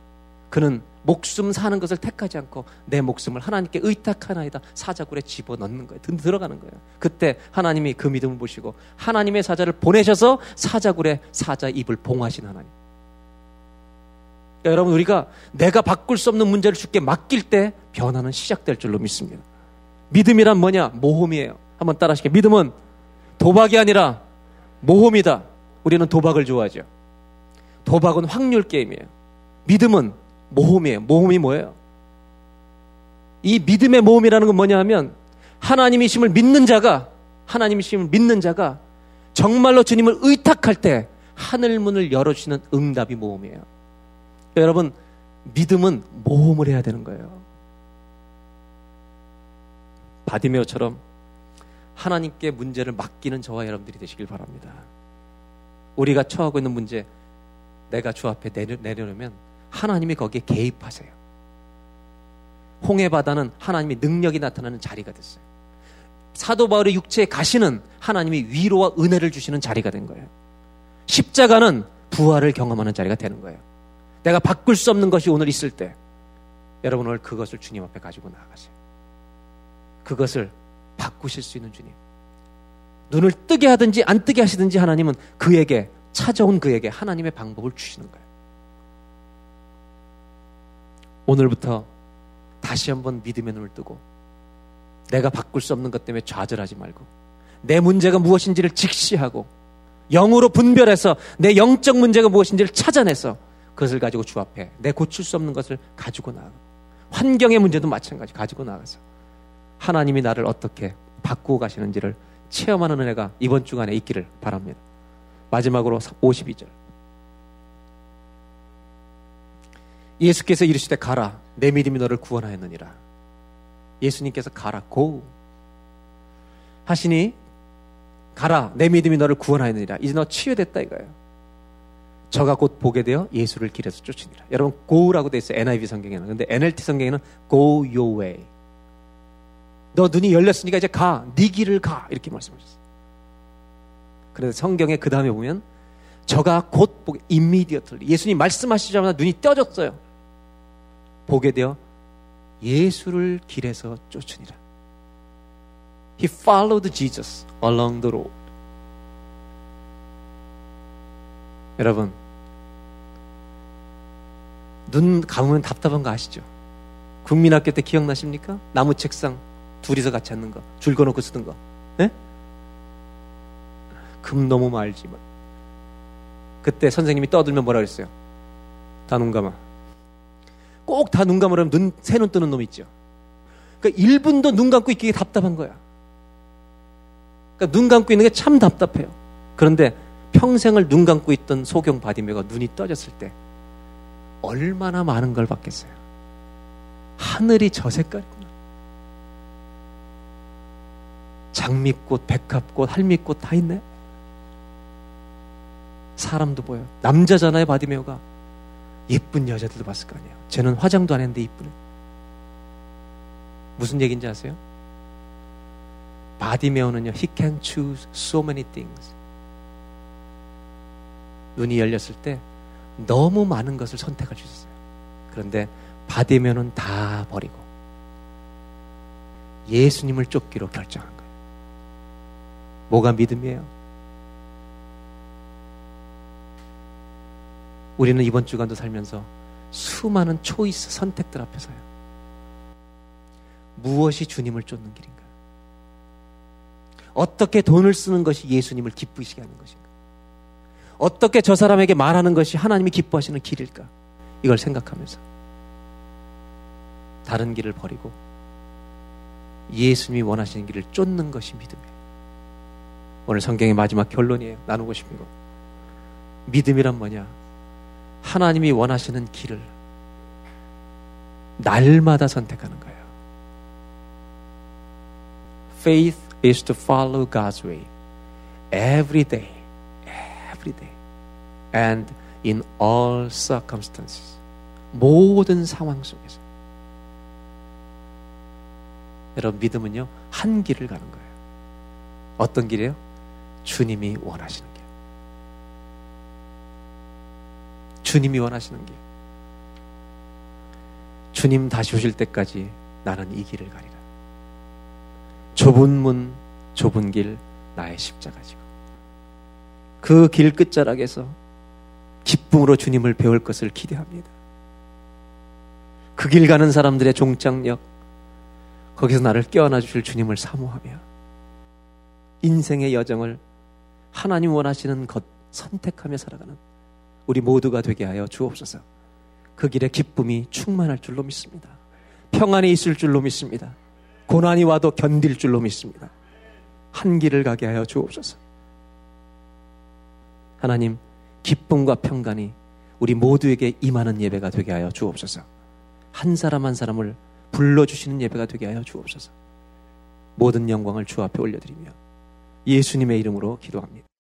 그는 목숨 사는 것을 택하지 않고 내 목숨을 하나님께 의탁하나이다 사자굴에 집어넣는 거예요. 들어가는 거예요. 그때 하나님이 그 믿음을 보시고 하나님의 사자를 보내셔서 사자굴에 사자 입을 봉하신 하나님. 그러니까 여러분 우리가 내가 바꿀 수 없는 문제를 주께 맡길 때 변화는 시작될 줄로 믿습니다. 믿음이란 뭐냐? 모험이에요. 한번 따라하시게. 믿음은 도박이 아니라 모험이다. 우리는 도박을 좋아하죠. 도박은 확률 게임이에요. 믿음은 모험이에요. 모험이 뭐예요? 이 믿음의 모험이라는 건 뭐냐 하면 하나님이심을 믿는 자가 하나님이심을 믿는 자가 정말로 주님을 의탁할 때 하늘 문을 열어주시는 응답이 모험이에요. 여러분 믿음은 모험을 해야 되는 거예요. 바디메오처럼 하나님께 문제를 맡기는 저와 여러분들이 되시길 바랍니다. 우리가 처하고 있는 문제 내가 주 앞에 내려, 내려놓으면 하나님이 거기에 개입하세요. 홍해 바다는 하나님의 능력이 나타나는 자리가 됐어요. 사도 바울의 육체에 가시는 하나님이 위로와 은혜를 주시는 자리가 된 거예요. 십자가는 부활을 경험하는 자리가 되는 거예요. 내가 바꿀 수 없는 것이 오늘 있을 때 여러분 오늘 그것을 주님 앞에 가지고 나아가세요. 그것을 바꾸실 수 있는 주님. 눈을 뜨게 하든지 안 뜨게 하시든지 하나님은 그에게 찾아온 그에게 하나님의 방법을 주시는 거예요. 오늘부터 다시 한번 믿음의 눈을 뜨고 내가 바꿀 수 없는 것 때문에 좌절하지 말고 내 문제가 무엇인지를 직시하고 영으로 분별해서 내 영적 문제가 무엇인지를 찾아내서 그것을 가지고 주 앞에 내 고칠 수 없는 것을 가지고 나가 환경의 문제도 마찬가지 가지고 나가서 하나님이 나를 어떻게 바꾸고 가시는지를 체험하는 은혜가 이번 주간에 있기를 바랍니다. 마지막으로 52절. 예수께서 이르시되 가라 내 믿음이 너를 구원하였느니라. 예수님께서 가라 고 하시니 가라 내 믿음이 너를 구원하였느니라. 이제 너 치유됐다 이거예요. 저가 곧 보게 되어 예수를 길에서 쫓으니라. 여러분 go라고 돼 있어요. NIV 성경에는. 근데 NLT 성경에는 go your way. 너 눈이 열렸으니까 이제 가. 네 길을 가. 이렇게 말씀하셨어요. 그래서 성경에 그 다음에 보면 저가 곧 보게 immediately 예수님 말씀하시자마자 눈이 떠졌어요. 보게 되어 예수를 길에서 쫓으니라. He followed Jesus along the road. 여러분, 눈 감으면 답답한 거 아시죠? 국민학교 때 기억나십니까? 나무 책상 둘이서 같이 앉는 거, 줄 거놓고 쓰던 거. 네? 금 너무 말지만. 그때 선생님이 떠들면 뭐라 그랬어요? 다 눈 감아. 꼭 다 눈 감으려면 눈, 새 눈 뜨는 놈 있죠. 그러니까 1분도 눈 감고 있기에 답답한 거야. 그러니까 눈 감고 있는 게 참 답답해요. 그런데 평생을 눈 감고 있던 소경 바디메가 눈이 떠졌을 때 얼마나 많은 걸 받겠어요. 하늘이 저 색깔 장미꽃, 백합꽃, 할미꽃 다 있네. 사람도 보여. 남자잖아요, 바디메오가. 예쁜 여자들도 봤을 거 아니에요. 쟤는 화장도 안 했는데 이쁘네. 무슨 얘기인지 아세요? 바디메오는요, he can choose so many things. 눈이 열렸을 때 너무 많은 것을 선택할 수 있어요. 그런데 바디메오는 다 버리고 예수님을 쫓기로 결정한 거예요. 뭐가 믿음이에요? 우리는 이번 주간도 살면서 수많은 초이스 선택들 앞에서요. 무엇이 주님을 쫓는 길인가? 어떻게 돈을 쓰는 것이 예수님을 기쁘시게 하는 것인가? 어떻게 저 사람에게 말하는 것이 하나님이 기뻐하시는 길일까? 이걸 생각하면서 다른 길을 버리고 예수님이 원하시는 길을 쫓는 것이 믿음이에요. 오늘 성경의 마지막 결론이에요. 나누고 싶은 거. 믿음이란 뭐냐? 하나님이 원하시는 길을 날마다 선택하는 거예요. Faith is to follow God's way every day, every day, and in all circumstances. 모든 상황 속에서. 여러분, 믿음은요, 한 길을 가는 거예요. 어떤 길이에요? 주님이 원하시는 길. 주님이 원하시는 길. 주님 다시 오실 때까지 나는 이 길을 가리라. 좁은 문, 좁은 길, 나의 십자가 지고. 그 길 끝자락에서 기쁨으로 주님을 배울 것을 기대합니다. 그 길 가는 사람들의 종착역, 거기서 나를 깨어나 주실 주님을 사모하며 인생의 여정을 하나님 원하시는 것 선택하며 살아가는 우리 모두가 되게 하여 주옵소서. 그 길에 기쁨이 충만할 줄로 믿습니다. 평안이 있을 줄로 믿습니다. 고난이 와도 견딜 줄로 믿습니다. 한 길을 가게 하여 주옵소서. 하나님, 기쁨과 평강이 우리 모두에게 임하는 예배가 되게 하여 주옵소서. 한 사람 한 사람을 불러주시는 예배가 되게 하여 주옵소서. 모든 영광을 주 앞에 올려드리며 예수님의 이름으로 기도합니다.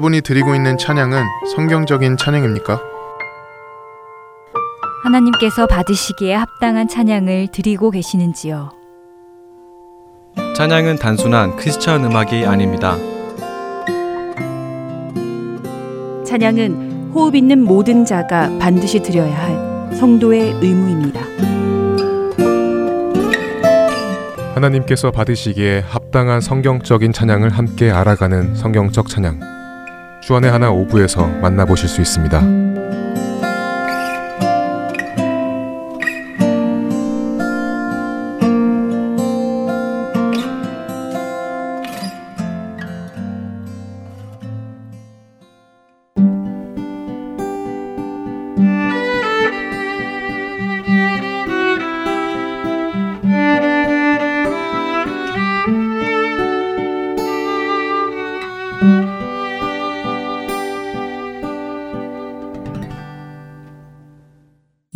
여러분이 드리고 있는 찬양은 성경적인 찬양입니까? 하나님께서 받으시기에 합당한 찬양을 드리고 계시는지요? 찬양은 단순한 크리스천 음악이 아닙니다. 찬양은 호흡 있는 모든 자가 반드시 드려야 할 성도의 의무입니다. 하나님께서 받으시기에 합당한 성경적인 찬양을 함께 알아가는 성경적 찬양. 주안의 하나 오부에서 만나보실 수 있습니다.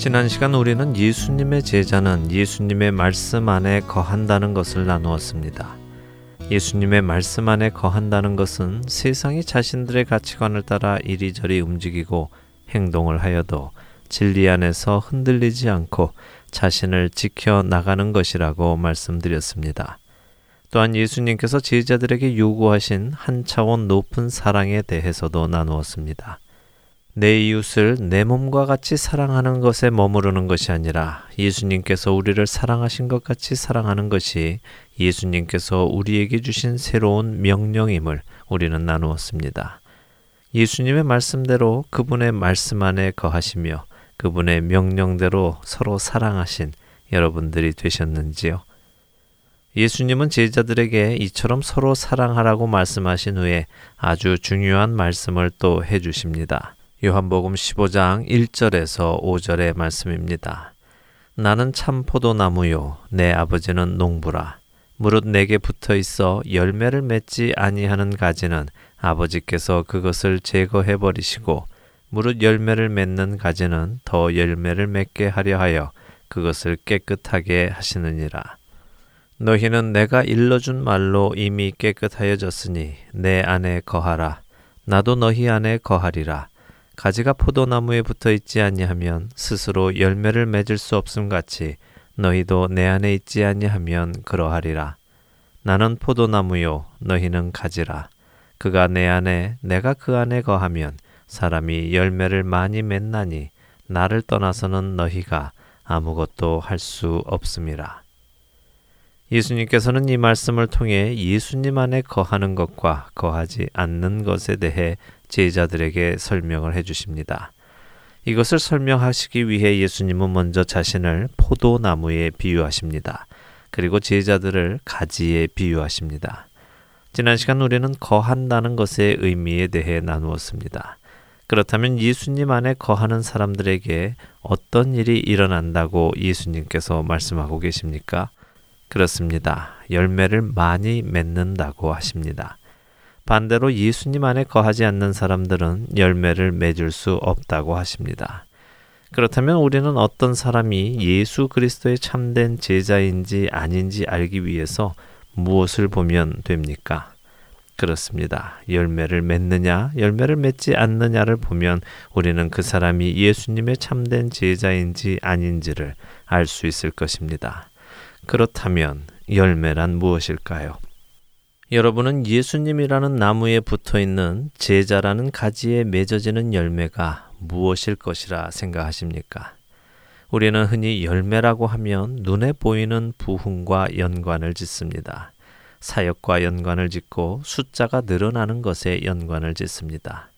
지난 시간 우리는 예수님의 제자는 예수님의 말씀 안에 거한다는 것을 나누었습니다. 예수님의 말씀 안에 거한다는 것은 세상이 자신들의 가치관을 따라 이리저리 움직이고 행동을 하여도 진리 안에서 흔들리지 않고 자신을 지켜 나가는 것이라고 말씀드렸습니다. 또한 예수님께서 제자들에게 요구하신 한 차원 높은 사랑에 대해서도 나누었습니다. 내 이웃을 내 몸과 같이 사랑하는 것에 머무르는 것이 아니라 예수님께서 우리를 사랑하신 것 같이 사랑하는 것이 예수님께서 우리에게 주신 새로운 명령임을 우리는 나누었습니다. 예수님의 말씀대로 그분의 말씀 안에 거하시며 그분의 명령대로 서로 사랑하신 여러분들이 되셨는지요? 예수님은 제자들에게 이처럼 서로 사랑하라고 말씀하신 후에 아주 중요한 말씀을 또 해주십니다. 요한복음 15장 1절에서 5절의 말씀입니다. 나는 참 포도나무요, 내 아버지는 농부라. 무릇 내게 붙어 있어 열매를 맺지 아니하는 가지는 아버지께서 그것을 제거해 버리시고 무릇 열매를 맺는 가지는 더 열매를 맺게 하려 하여 그것을 깨끗하게 하시느니라. 너희는 내가 일러준 말로 이미 깨끗하여졌으니 내 안에 거하라. 나도 너희 안에 거하리라. 가지가 포도나무에 붙어 있지 아니하면 스스로 열매를 맺을 수 없음 같이 너희도 내 안에 있지 아니하면 그러하리라. 나는 포도나무요 너희는 가지라. 그가 내 안에 내가 그 안에 거하면 사람이 열매를 많이 맺나니 나를 떠나서는 너희가 아무것도 할 수 없음이라. 예수님께서는 이 말씀을 통해 예수님 안에 거하는 것과 거하지 않는 것에 대해 제자들에게 설명을 해 주십니다. 이것을 설명하시기 위해 예수님은 먼저 자신을 포도나무에 비유하십니다. 그리고 제자들을 가지에 비유하십니다. 지난 시간 우리는 거한다는 것의 의미에 대해 나누었습니다. 그렇다면 예수님 안에 거하는 사람들에게 어떤 일이 일어난다고 예수님께서 말씀하고 계십니까? 그렇습니다. 열매를 많이 맺는다고 하십니다. 반대로 예수님 안에 거하지 않는 사람들은 열매를 맺을 수 없다고 하십니다. 그렇다면 우리는 어떤 사람이 예수 그리스도의 참된 제자인지 아닌지 알기 위해서 무엇을 보면 됩니까? 그렇습니다. 열매를 맺느냐, 열매를 맺지 않느냐를 보면 우리는 그 사람이 예수님의 참된 제자인지 아닌지를 알 수 있을 것입니다. 그렇다면 열매란 무엇일까요? 여러분은 예수님이라는 나무에 붙어 있는 제자라는 가지에 맺어지는 열매가 무엇일 것이라 생각하십니까? 우리는 흔히 열매라고 하면 눈에 보이는 부흥과 연관을 짓습니다. 사역과 연관을 짓고 숫자가 늘어나는 것에 연관을 짓습니다.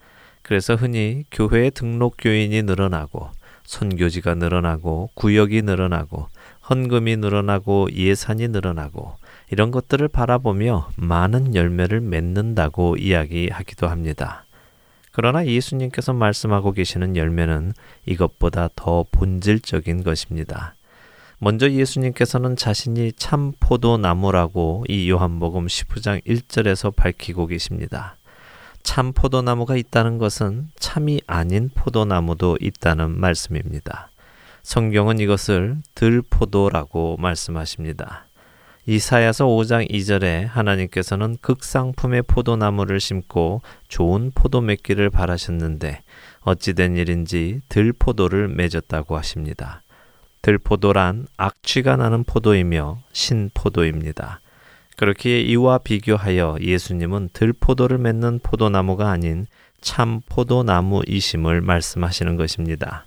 그래서 흔히 교회의 등록 교인이 늘어나고 선교지가 늘어나고 구역이 늘어나고 헌금이 늘어나고 예산이 늘어나고 이런 것들을 바라보며 많은 열매를 맺는다고 이야기하기도 합니다. 그러나 예수님께서 말씀하고 계시는 열매는 이것보다 더 본질적인 것입니다. 먼저 예수님께서는 자신이 참 포도나무라고 이 요한복음 19장 1절에서 밝히고 계십니다. 참 포도나무가 있다는 것은 참이 아닌 포도나무도 있다는 말씀입니다. 성경은 이것을 들포도라고 말씀하십니다. 이사야서 5장 2절에 하나님께서는 극상품의 포도나무를 심고 좋은 포도 맺기를 바라셨는데 어찌된 일인지 들포도를 맺었다고 하십니다. 들포도란 악취가 나는 포도이며 신포도입니다. 그렇기에 이와 비교하여 예수님은 들포도를 맺는 포도나무가 아닌 참 포도나무이심을 말씀하시는 것입니다.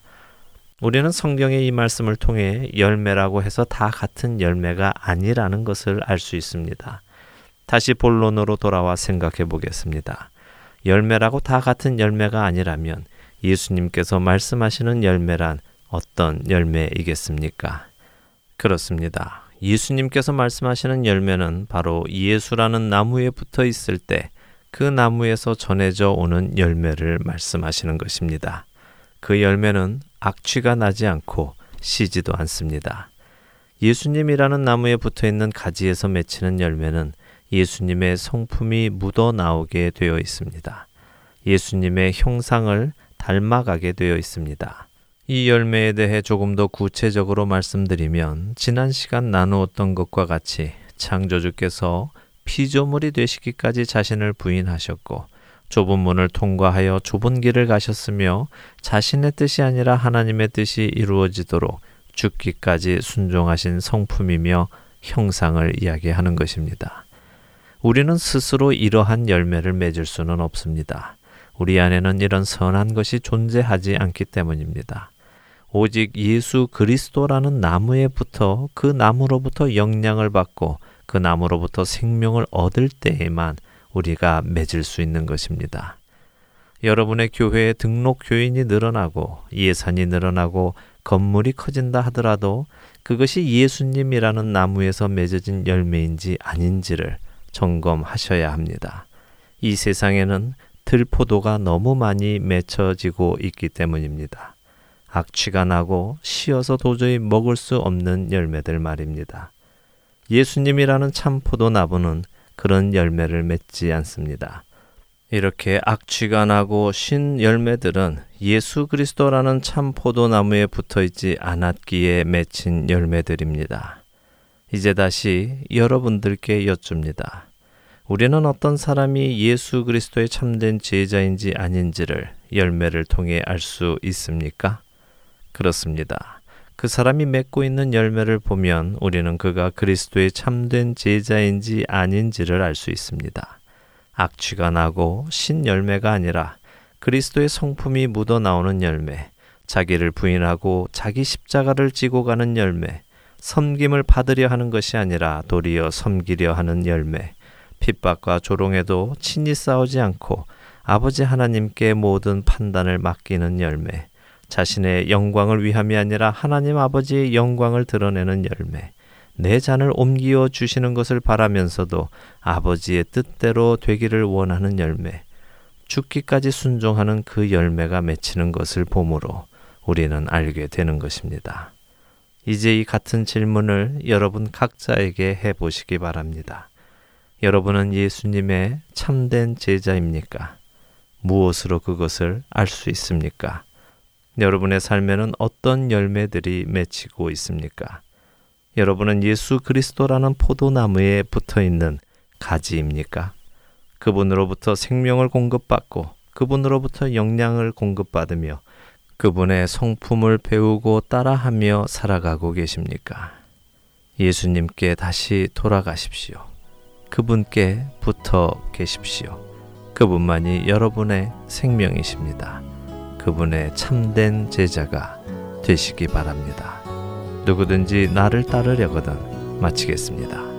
우리는 성경의 이 말씀을 통해 열매라고 해서 다 같은 열매가 아니라는 것을 알 수 있습니다. 다시 본론으로 돌아와 생각해 보겠습니다. 열매라고 다 같은 열매가 아니라면 예수님께서 말씀하시는 열매란 어떤 열매이겠습니까? 그렇습니다. 예수님께서 말씀하시는 열매는 바로 예수라는 나무에 붙어 있을 때 그 나무에서 전해져 오는 열매를 말씀하시는 것입니다. 그 열매는 악취가 나지 않고 시지도 않습니다. 예수님이라는 나무에 붙어 있는 가지에서 맺히는 열매는 예수님의 성품이 묻어 나오게 되어 있습니다. 예수님의 형상을 닮아가게 되어 있습니다. 이 열매에 대해 조금 더 구체적으로 말씀드리면 지난 시간 나누었던 것과 같이 창조주께서 피조물이 되시기까지 자신을 부인하셨고 좁은 문을 통과하여 좁은 길을 가셨으며 자신의 뜻이 아니라 하나님의 뜻이 이루어지도록 죽기까지 순종하신 성품이며 형상을 이야기하는 것입니다. 우리는 스스로 이러한 열매를 맺을 수는 없습니다. 우리 안에는 이런 선한 것이 존재하지 않기 때문입니다. 오직 예수 그리스도라는 나무에 붙어 그 나무로부터 영향을 받고 그 나무로부터 생명을 얻을 때에만 우리가 맺을 수 있는 것입니다. 여러분의 교회에 등록 교인이 늘어나고 예산이 늘어나고 건물이 커진다 하더라도 그것이 예수님이라는 나무에서 맺어진 열매인지 아닌지를 점검하셔야 합니다. 이 세상에는 들포도가 너무 많이 맺혀지고 있기 때문입니다. 악취가 나고 쉬어서 도저히 먹을 수 없는 열매들 말입니다. 예수님이라는 참 포도나무는 그런 열매를 맺지 않습니다. 이렇게 악취가 나고 신 열매들은 예수 그리스도라는 참 포도나무에 붙어 있지 않았기에 맺힌 열매들입니다. 이제 다시 여러분들께 여쭙니다. 우리는 어떤 사람이 예수 그리스도의 참된 제자인지 아닌지를 열매를 통해 알 수 있습니까? 그렇습니다. 그 사람이 맺고 있는 열매를 보면 우리는 그가 그리스도의 참된 제자인지 아닌지를 알 수 있습니다. 악취가 나고 신 열매가 아니라 그리스도의 성품이 묻어 나오는 열매, 자기를 부인하고 자기 십자가를 지고 가는 열매, 섬김을 받으려 하는 것이 아니라 도리어 섬기려 하는 열매, 핍박과 조롱에도 친히 싸우지 않고 아버지 하나님께 모든 판단을 맡기는 열매, 자신의 영광을 위함이 아니라 하나님 아버지의 영광을 드러내는 열매, 내 잔을 옮기어 주시는 것을 바라면서도 아버지의 뜻대로 되기를 원하는 열매, 죽기까지 순종하는 그 열매가 맺히는 것을 보므로 우리는 알게 되는 것입니다. 이제 이 같은 질문을 여러분 각자에게 해 보시기 바랍니다. 여러분은 예수님의 참된 제자입니까? 무엇으로 그것을 알 수 있습니까? 여러분의 삶에는 어떤 열매들이 맺히고 있습니까? 여러분은 예수 그리스도라는 포도나무에 붙어 있는 가지입니까? 그분으로부터 생명을 공급받고 그분으로부터 영양을 공급받으며 그분의 성품을 배우고 따라하며 살아가고 계십니까? 예수님께 다시 돌아가십시오. 그분께 붙어 계십시오. 그분만이 여러분의 생명이십니다. 그분의 참된 제자가 되시기 바랍니다. 누구든지 나를 따르려거든 마치겠습니다.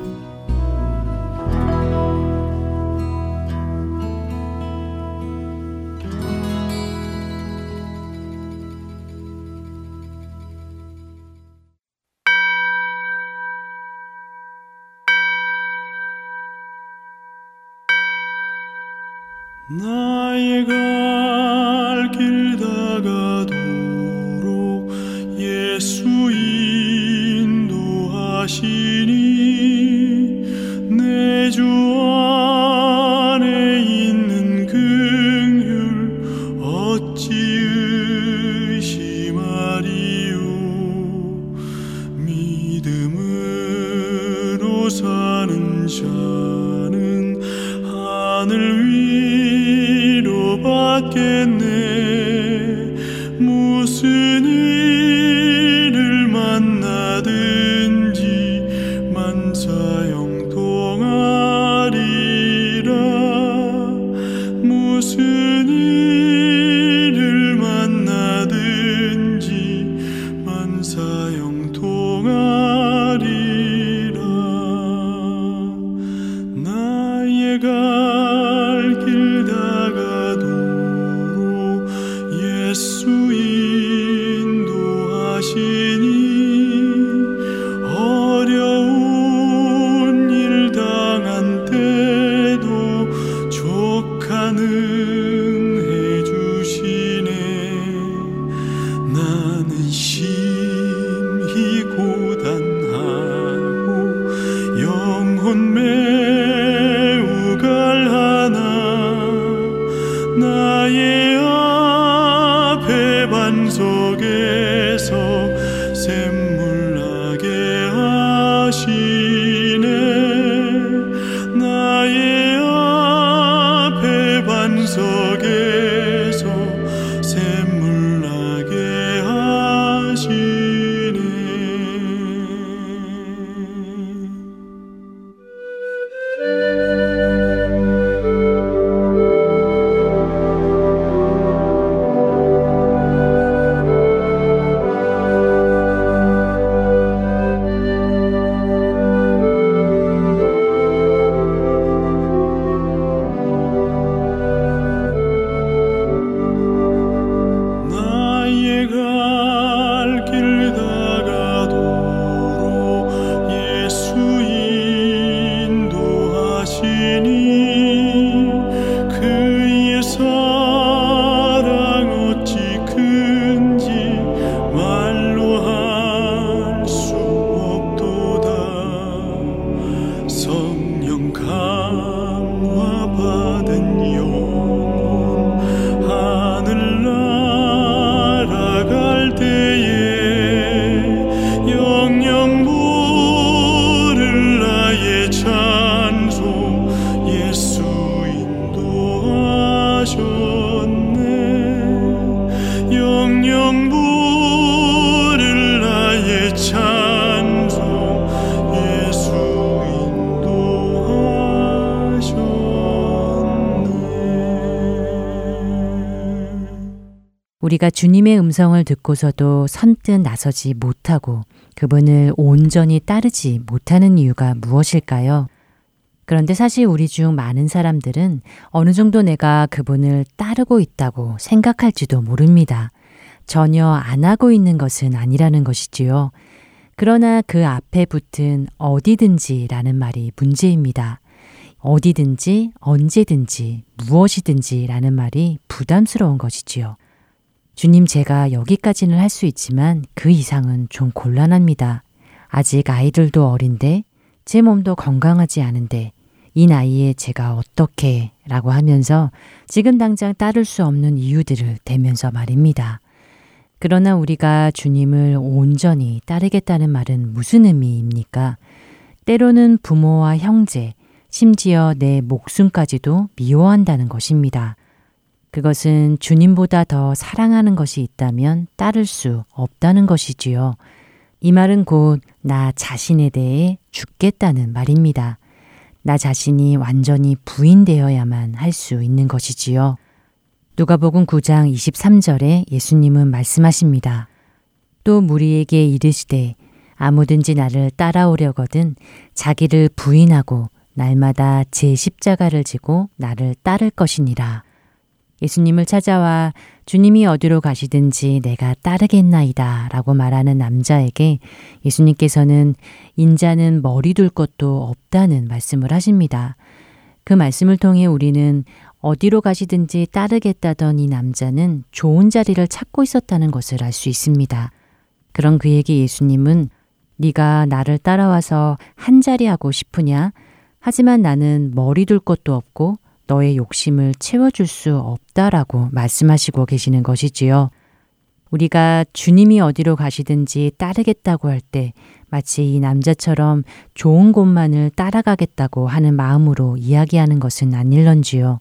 ye 주님의 음성을 듣고서도 선뜻 나서지 못하고 그분을 온전히 따르지 못하는 이유가 무엇일까요? 그런데 사실 우리 중 많은 사람들은 어느 정도 내가 그분을 따르고 있다고 생각할지도 모릅니다. 전혀 안 하고 있는 것은 아니라는 것이지요. 그러나 그 앞에 붙은 어디든지라는 말이 문제입니다. 어디든지, 언제든지, 무엇이든지라는 말이 부담스러운 것이지요. 주님, 제가 여기까지는 할 수 있지만 그 이상은 좀 곤란합니다. 아직 아이들도 어린데, 제 몸도 건강하지 않은데, 이 나이에 제가 어떻게 라고 하면서 지금 당장 따를 수 없는 이유들을 대면서 말입니다. 그러나 우리가 주님을 온전히 따르겠다는 말은 무슨 의미입니까? 때로는 부모와 형제, 심지어 내 목숨까지도 미워한다는 것입니다. 그것은 주님보다 더 사랑하는 것이 있다면 따를 수 없다는 것이지요. 이 말은 곧 나 자신에 대해 죽겠다는 말입니다. 나 자신이 완전히 부인되어야만 할 수 있는 것이지요. 누가복음 9장 23절에 예수님은 말씀하십니다. 또 무리에게 이르시되 아무든지 나를 따라오려거든 자기를 부인하고 날마다 제 십자가를 지고 나를 따를 것이니라. 예수님을 찾아와 주님이 어디로 가시든지 내가 따르겠나이다 라고 말하는 남자에게 예수님께서는 인자는 머리 둘 것도 없다는 말씀을 하십니다. 그 말씀을 통해 우리는 어디로 가시든지 따르겠다던 이 남자는 좋은 자리를 찾고 있었다는 것을 알 수 있습니다. 그런 그에게 예수님은 네가 나를 따라와서 한 자리 하고 싶으냐? 하지만 나는 머리 둘 것도 없고 너의 욕심을 채워줄 수 없다라고 말씀하시고 계시는 것이지요. 우리가 주님이 어디로 가시든지 따르겠다고 할 때 마치 이 남자처럼 좋은 곳만을 따라가겠다고 하는 마음으로 이야기하는 것은 아닐런지요.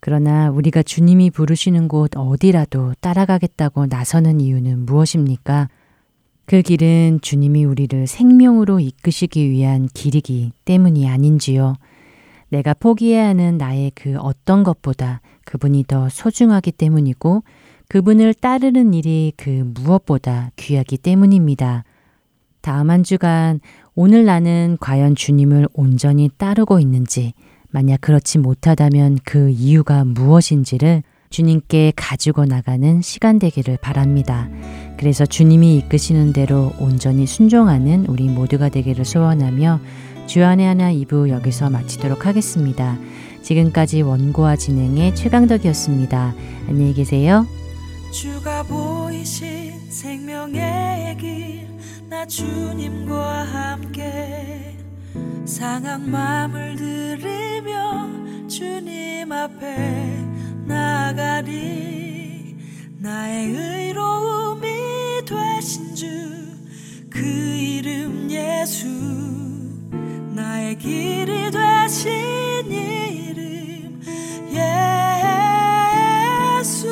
그러나 우리가 주님이 부르시는 곳 어디라도 따라가겠다고 나서는 이유는 무엇입니까? 그 길은 주님이 우리를 생명으로 이끄시기 위한 길이기 때문이 아닌지요. 내가 포기해야 하는 나의 그 어떤 것보다 그분이 더 소중하기 때문이고 그분을 따르는 일이 그 무엇보다 귀하기 때문입니다. 다음 한 주간 오늘 나는 과연 주님을 온전히 따르고 있는지, 만약 그렇지 못하다면 그 이유가 무엇인지를 주님께 가지고 나가는 시간 되기를 바랍니다. 그래서 주님이 이끄시는 대로 온전히 순종하는 우리 모두가 되기를 소원하며 주안의 하나 2부 여기서 마치도록 하겠습니다. 지금까지 원고와 진행의 최강덕이었습니다. 안녕히 계세요. 주가 보이신 생명의 길, 나 주님과 함께 상한 마음을 들이며 주님 앞에 나가리 나의 의로움이 되신 주 그 이름 예수 나의 길이 되신 이름 예수.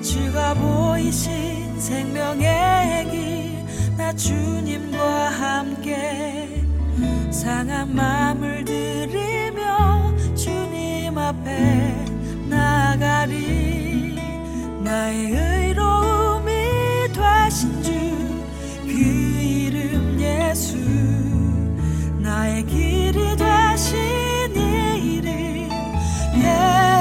주가 보이신 생명의 길 나 주님과 함께 상한 마음을 들이며 주님 앞에 나가리. 나의 의로움이 되신 예수 나의 길이 되신 이름 예